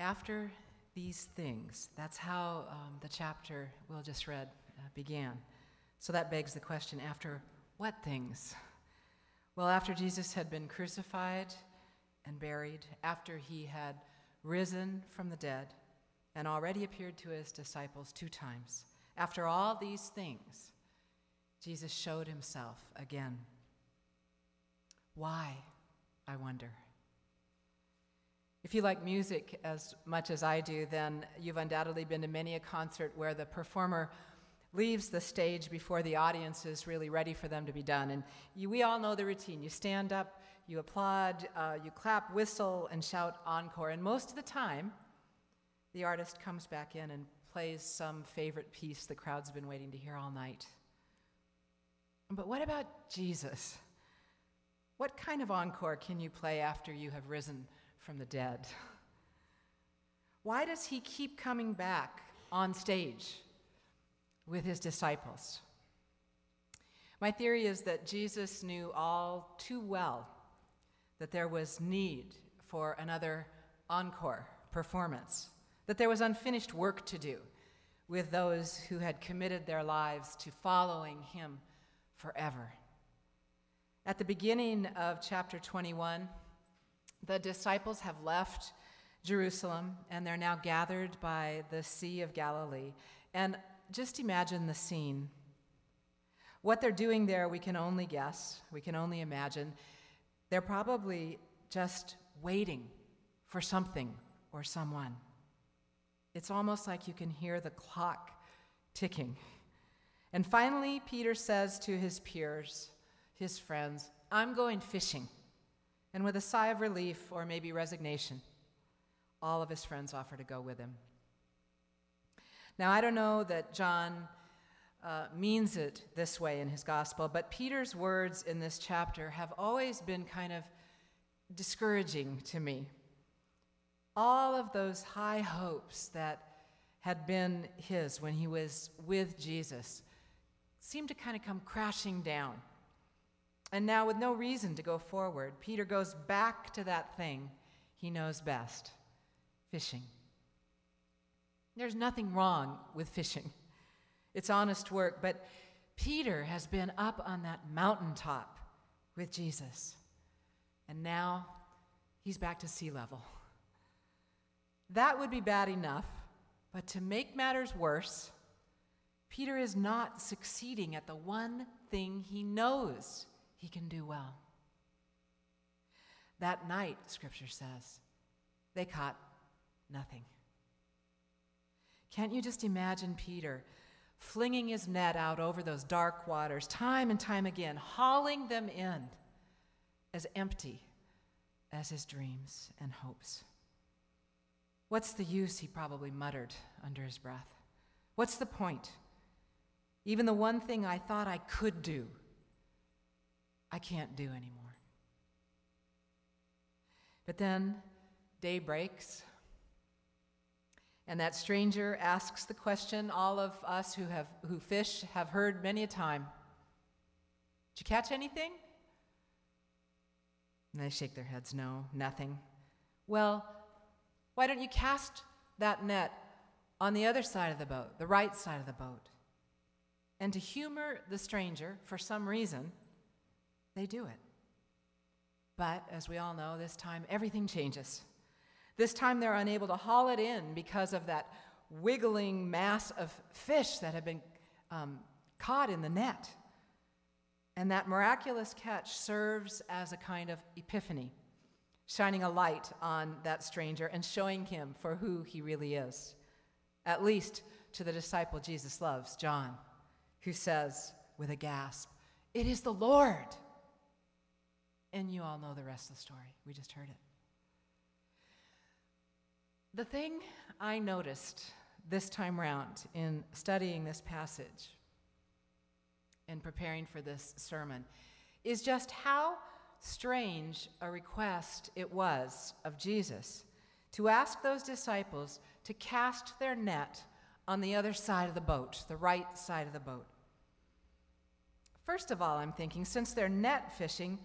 after these things, that's how um, the chapter Will just read uh, began. So that begs the question after what things? Well, after Jesus had been crucified and buried, after he had risen from the dead and already appeared to his disciples two times, after all these things, Jesus showed himself again. Why, I wonder? If you like music as much as I do, then you've undoubtedly been to many a concert where the performer leaves the stage before the audience is really ready for them to be done. And you, we all know the routine. You stand up, you applaud, uh, you clap, whistle, and shout encore. And most of the time, the artist comes back in and plays some favorite piece the crowd's been waiting to hear all night. But what about Jesus? What kind of encore can you play after you have risen from the dead? Why does he keep coming back on stage with his disciples? My theory is that Jesus knew all too well that there was need for another encore performance, that there was unfinished work to do with those who had committed their lives to following him forever. At the beginning of chapter 21, the disciples have left Jerusalem and they're now gathered by the Sea of Galilee. And just imagine the scene. What they're doing there, we can only guess, we can only imagine. They're probably just waiting for something or someone. It's almost like you can hear the clock ticking. And finally, Peter says to his peers, his friends, I'm going fishing. And with a sigh of relief or maybe resignation, all of his friends offer to go with him. Now, I don't know that John uh, means it this way in his gospel, but Peter's words in this chapter have always been kind of discouraging to me. All of those high hopes that had been his when he was with Jesus seemed to kind of come crashing down. And now, with no reason to go forward, Peter goes back to that thing he knows best fishing. There's nothing wrong with fishing, it's honest work, but Peter has been up on that mountaintop with Jesus, and now he's back to sea level. That would be bad enough, but to make matters worse, Peter is not succeeding at the one thing he knows he can do well. That night, Scripture says, they caught nothing. Can't you just imagine Peter flinging his net out over those dark waters time and time again, hauling them in as empty as his dreams and hopes? What's the use, he probably muttered under his breath. What's the point? Even the one thing I thought I could do, I can't do anymore. But then day breaks, and that stranger asks the question all of us who, have, who fish have heard many a time Did you catch anything? And they shake their heads, No, nothing. Well, why don't you cast that net on the other side of the boat, the right side of the boat? And to humor the stranger, for some reason, they do it. But as we all know, this time everything changes. This time they're unable to haul it in because of that wiggling mass of fish that have been um, caught in the net. And that miraculous catch serves as a kind of epiphany, shining a light on that stranger and showing him for who he really is, at least to the disciple Jesus loves, John, who says with a gasp, It is the Lord. And you all know the rest of the story. We just heard it. The thing I noticed this time round in studying this passage and preparing for this sermon is just how strange a request it was of Jesus to ask those disciples to cast their net on the other side of the boat, the right side of the boat. First of all, I'm thinking, since they're net fishing,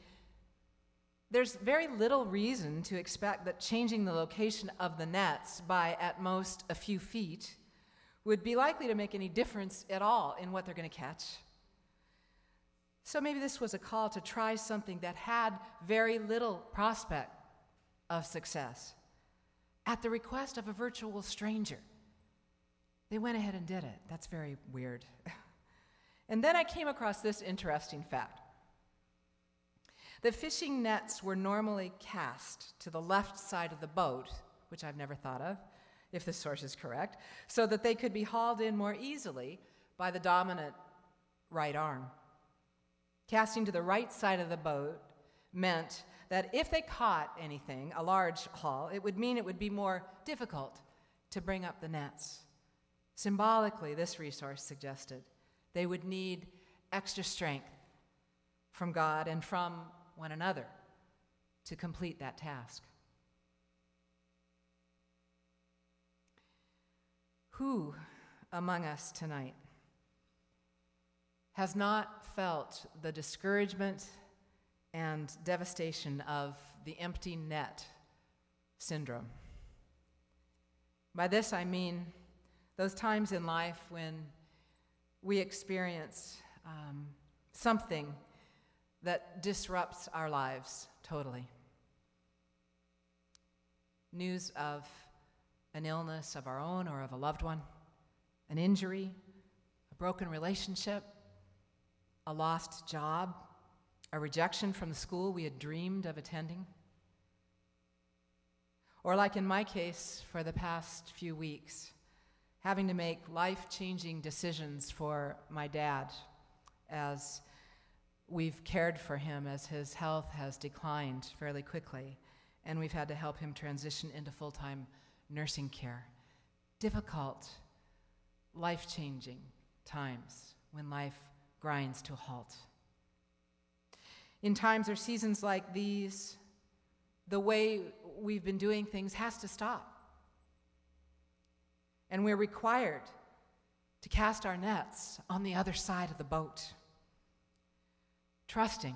there's very little reason to expect that changing the location of the nets by at most a few feet would be likely to make any difference at all in what they're going to catch. So maybe this was a call to try something that had very little prospect of success at the request of a virtual stranger. They went ahead and did it. That's very weird. and then I came across this interesting fact. The fishing nets were normally cast to the left side of the boat, which I've never thought of, if the source is correct, so that they could be hauled in more easily by the dominant right arm. Casting to the right side of the boat meant that if they caught anything, a large haul, it would mean it would be more difficult to bring up the nets. Symbolically, this resource suggested they would need extra strength from God and from one another to complete that task. Who among us tonight has not felt the discouragement and devastation of the empty net syndrome? By this I mean those times in life when we experience um, something that disrupts our lives totally. News of an illness of our own or of a loved one, an injury, a broken relationship, a lost job, a rejection from the school we had dreamed of attending. Or, like in my case, for the past few weeks, having to make life changing decisions for my dad as we've cared for him as his health has declined fairly quickly, and we've had to help him transition into full time nursing care. Difficult, life changing times when life grinds to a halt. In times or seasons like these, the way we've been doing things has to stop. And we're required to cast our nets on the other side of the boat, trusting,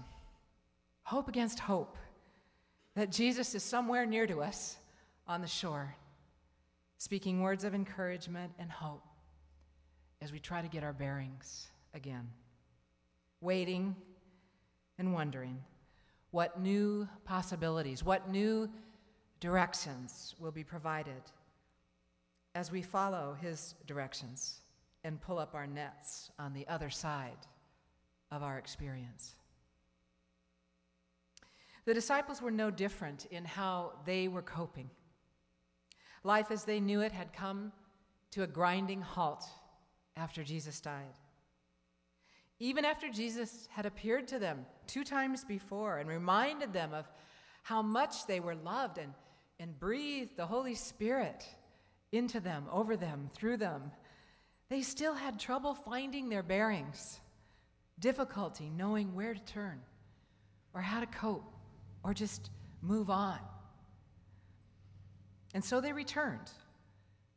hope against hope, that Jesus is somewhere near to us on the shore, speaking words of encouragement and hope as we try to get our bearings again, waiting and wondering what new possibilities, what new directions will be provided as we follow his directions and pull up our nets on the other side of our experience. The disciples were no different in how they were coping. Life as they knew it had come to a grinding halt after Jesus died. Even after Jesus had appeared to them two times before and reminded them of how much they were loved and, and breathed the Holy Spirit into them, over them, through them, they still had trouble finding their bearings, difficulty knowing where to turn, or how to cope, or just move on. And so they returned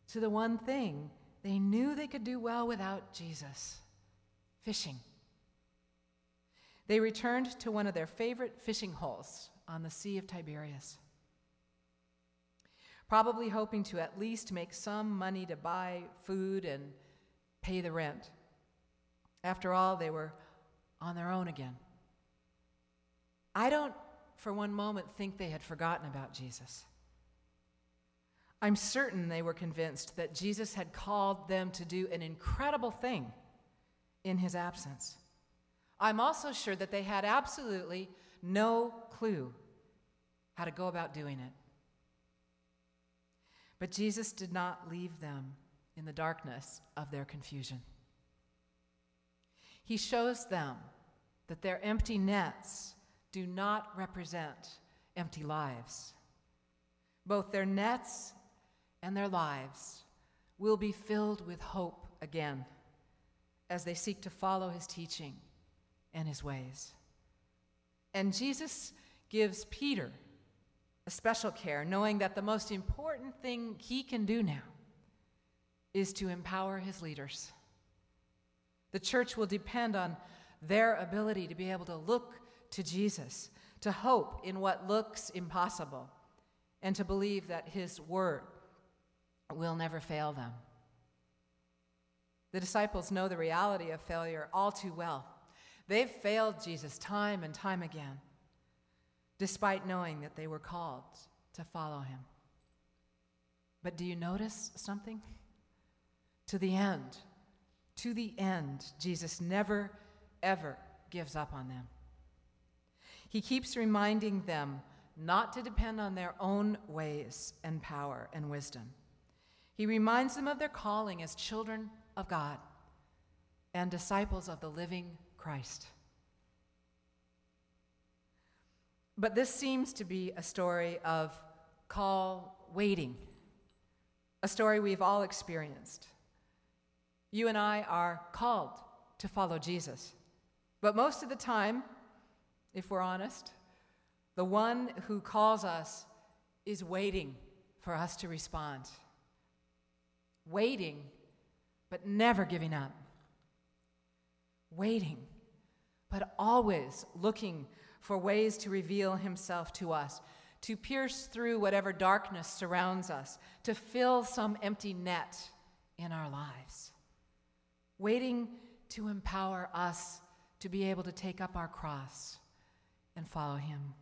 to the one thing they knew they could do well without Jesus fishing. They returned to one of their favorite fishing holes on the Sea of Tiberias probably hoping to at least make some money to buy food and pay the rent. After all, they were on their own again. I don't for one moment think they had forgotten about Jesus. I'm certain they were convinced that Jesus had called them to do an incredible thing in his absence. I'm also sure that they had absolutely no clue how to go about doing it. But Jesus did not leave them in the darkness of their confusion. He shows them that their empty nets do not represent empty lives. Both their nets and their lives will be filled with hope again as they seek to follow his teaching and his ways. And Jesus gives Peter a special care, knowing that the most important thing he can do now is to empower his leaders. The church will depend on their ability to be able to look to Jesus, to hope in what looks impossible, and to believe that His Word will never fail them. The disciples know the reality of failure all too well. They've failed Jesus time and time again, despite knowing that they were called to follow him. But do you notice something? To the end, to the end, Jesus never, ever gives up on them. He keeps reminding them not to depend on their own ways and power and wisdom. He reminds them of their calling as children of God and disciples of the living Christ. But this seems to be a story of call waiting, a story we've all experienced. You and I are called to follow Jesus. But most of the time, if we're honest, the one who calls us is waiting for us to respond. Waiting, but never giving up. Waiting, but always looking for ways to reveal himself to us, to pierce through whatever darkness surrounds us, to fill some empty net in our lives. Waiting to empower us to be able to take up our cross and follow him.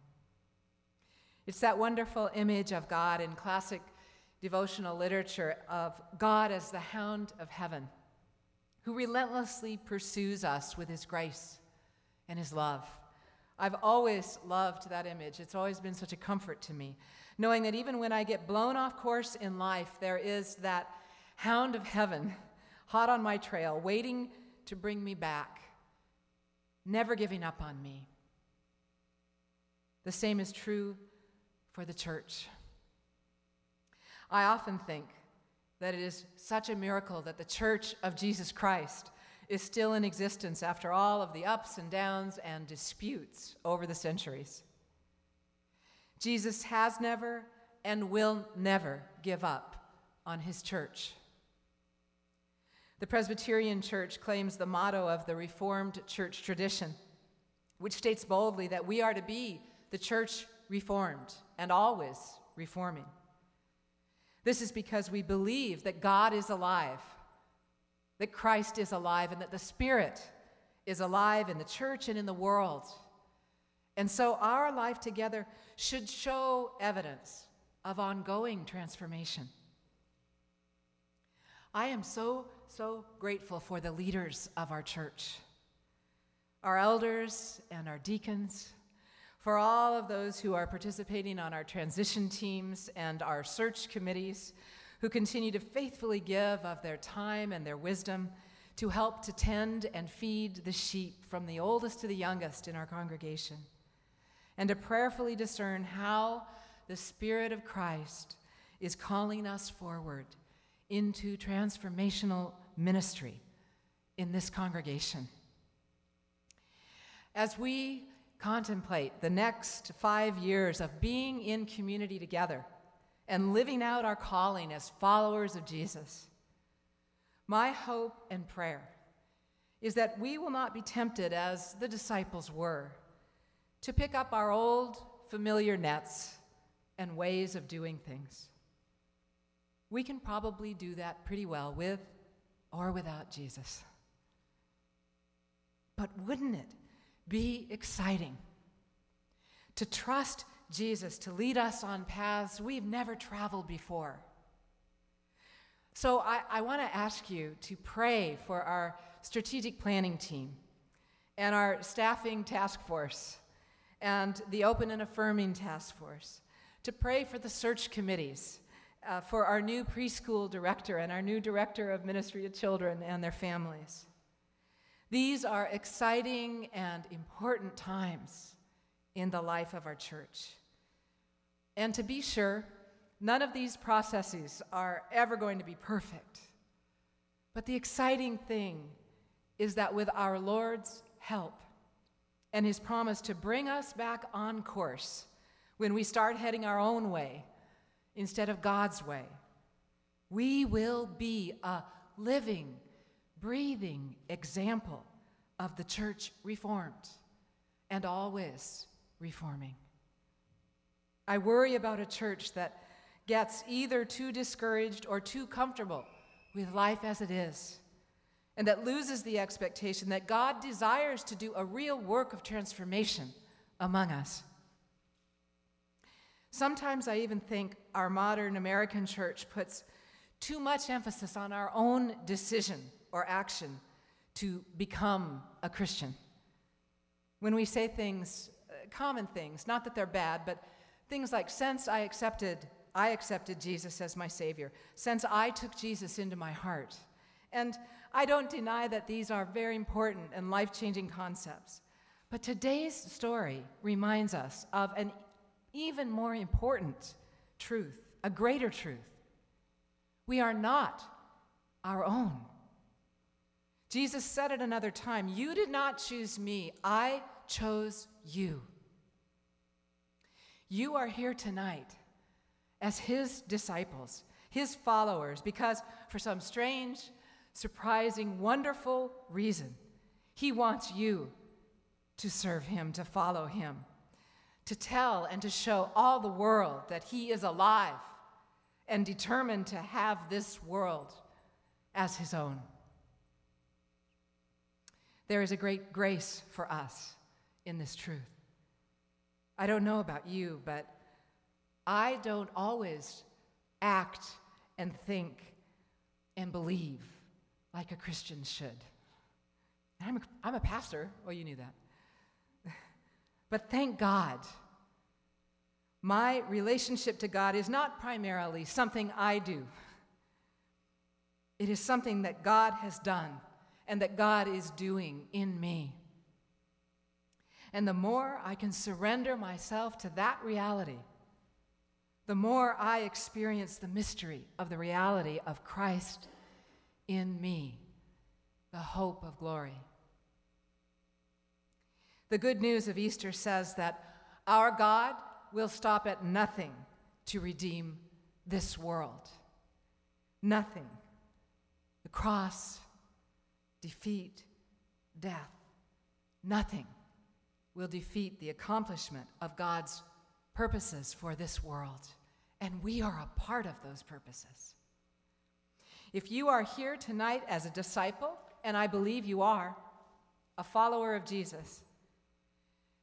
It's that wonderful image of God in classic devotional literature of God as the hound of heaven, who relentlessly pursues us with his grace and his love. I've always loved that image. It's always been such a comfort to me, knowing that even when I get blown off course in life, there is that hound of heaven hot on my trail, waiting to bring me back, never giving up on me. The same is true for the church. I often think that it is such a miracle that the church of Jesus Christ is still in existence after all of the ups and downs and disputes over the centuries. Jesus has never and will never give up on his church. The Presbyterian Church claims the motto of the Reformed church tradition, which states boldly that we are to be the church reformed and always reforming. This is because we believe that God is alive, that Christ is alive, and that the Spirit is alive in the church and in the world. And so our life together should show evidence of ongoing transformation. I am so, so grateful for the leaders of our church, our elders and our deacons for all of those who are participating on our transition teams and our search committees, who continue to faithfully give of their time and their wisdom to help to tend and feed the sheep from the oldest to the youngest in our congregation, and to prayerfully discern how the Spirit of Christ is calling us forward into transformational ministry in this congregation. As we contemplate the next five years of being in community together and living out our calling as followers of Jesus, my hope and prayer is that we will not be tempted, as the disciples were, to pick up our old familiar nets and ways of doing things. We can probably do that pretty well with or without Jesus. But wouldn't it be exciting to trust Jesus to lead us on paths we've never traveled before. So I, I want to ask you to pray for our strategic planning team and our staffing task force and the open and affirming task force, to pray for the search committees, uh, for our new preschool director and our new director of ministry to children and their families. These are exciting and important times in the life of our church. And to be sure, none of these processes are ever going to be perfect. But the exciting thing is that with our Lord's help and his promise to bring us back on course when we start heading our own way instead of God's way, we will be a living, breathing example of the church reformed and always reforming. I worry about a church that gets either too discouraged or too comfortable with life as it is, and that loses the expectation that God desires to do a real work of transformation among us. Sometimes I even think our modern American church puts too much emphasis on our own decision or action to become a Christian. When we say things, uh, common things, not that they're bad, but things like, since I accepted, I accepted Jesus as my Savior, since I took Jesus into my heart. And I don't deny that these are very important and life changing concepts. But today's story reminds us of an even more important truth, a greater truth. We are not our own. Jesus said at another time, You did not choose me, I chose you. You are here tonight as his disciples, his followers, because for some strange, surprising, wonderful reason, he wants you to serve him, to follow him, to tell and to show all the world that he is alive and determined to have this world as his own. There is a great grace for us in this truth. I don't know about you, but I don't always act and think and believe like a Christian should. I'm a, I'm a pastor. Well, you knew that. but thank God, my relationship to God is not primarily something I do, it is something that God has done and that God is doing in me. And the more I can surrender myself to that reality, the more I experience the mystery of the reality of Christ in me, the hope of glory. The good news of Easter says that our God will stop at nothing to redeem this world. Nothing. The cross, defeat, death, nothing will defeat the accomplishment of God's purposes for this world. And we are a part of those purposes. If you are here tonight as a disciple, and I believe you are, a follower of Jesus,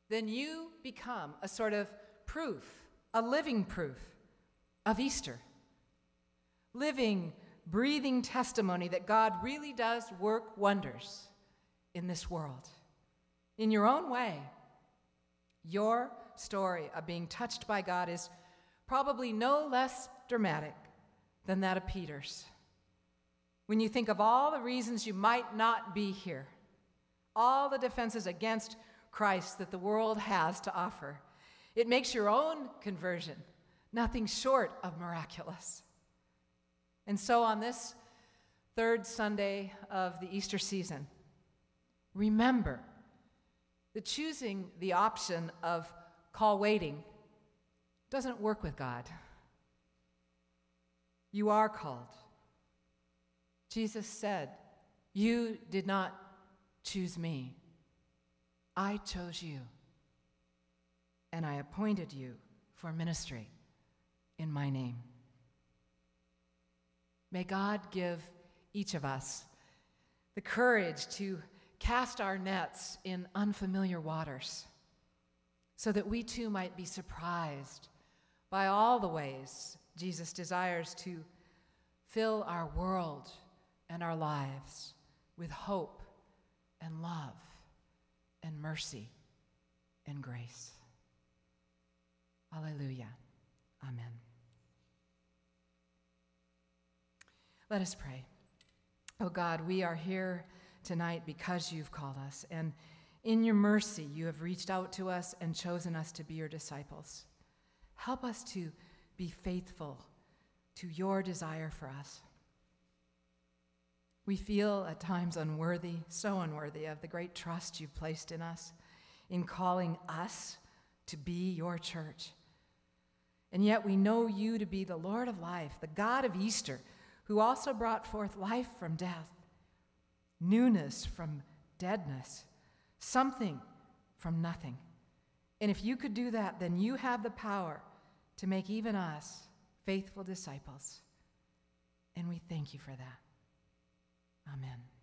then you become a sort of proof, a living proof of Easter. Living breathing testimony that God really does work wonders in this world. In your own way, your story of being touched by God is probably no less dramatic than that of Peter's. When you think of all the reasons you might not be here, all the defenses against Christ that the world has to offer, it makes your own conversion nothing short of miraculous. And so on this third Sunday of the Easter season, remember that choosing the option of call waiting doesn't work with God. You are called. Jesus said, You did not choose me, I chose you, and I appointed you for ministry in my name. May God give each of us the courage to cast our nets in unfamiliar waters so that we too might be surprised by all the ways Jesus desires to fill our world and our lives with hope and love and mercy and grace. Alleluia. Amen. Let us pray. Oh God, we are here tonight because you've called us, and in your mercy, you have reached out to us and chosen us to be your disciples. Help us to be faithful to your desire for us. We feel at times unworthy, so unworthy of the great trust you've placed in us in calling us to be your church. And yet we know you to be the Lord of life, the God of Easter who also brought forth life from death, newness from deadness, something from nothing, And if you could do that, then you have the power to make even us faithful disciples. And we thank you for that. Amen.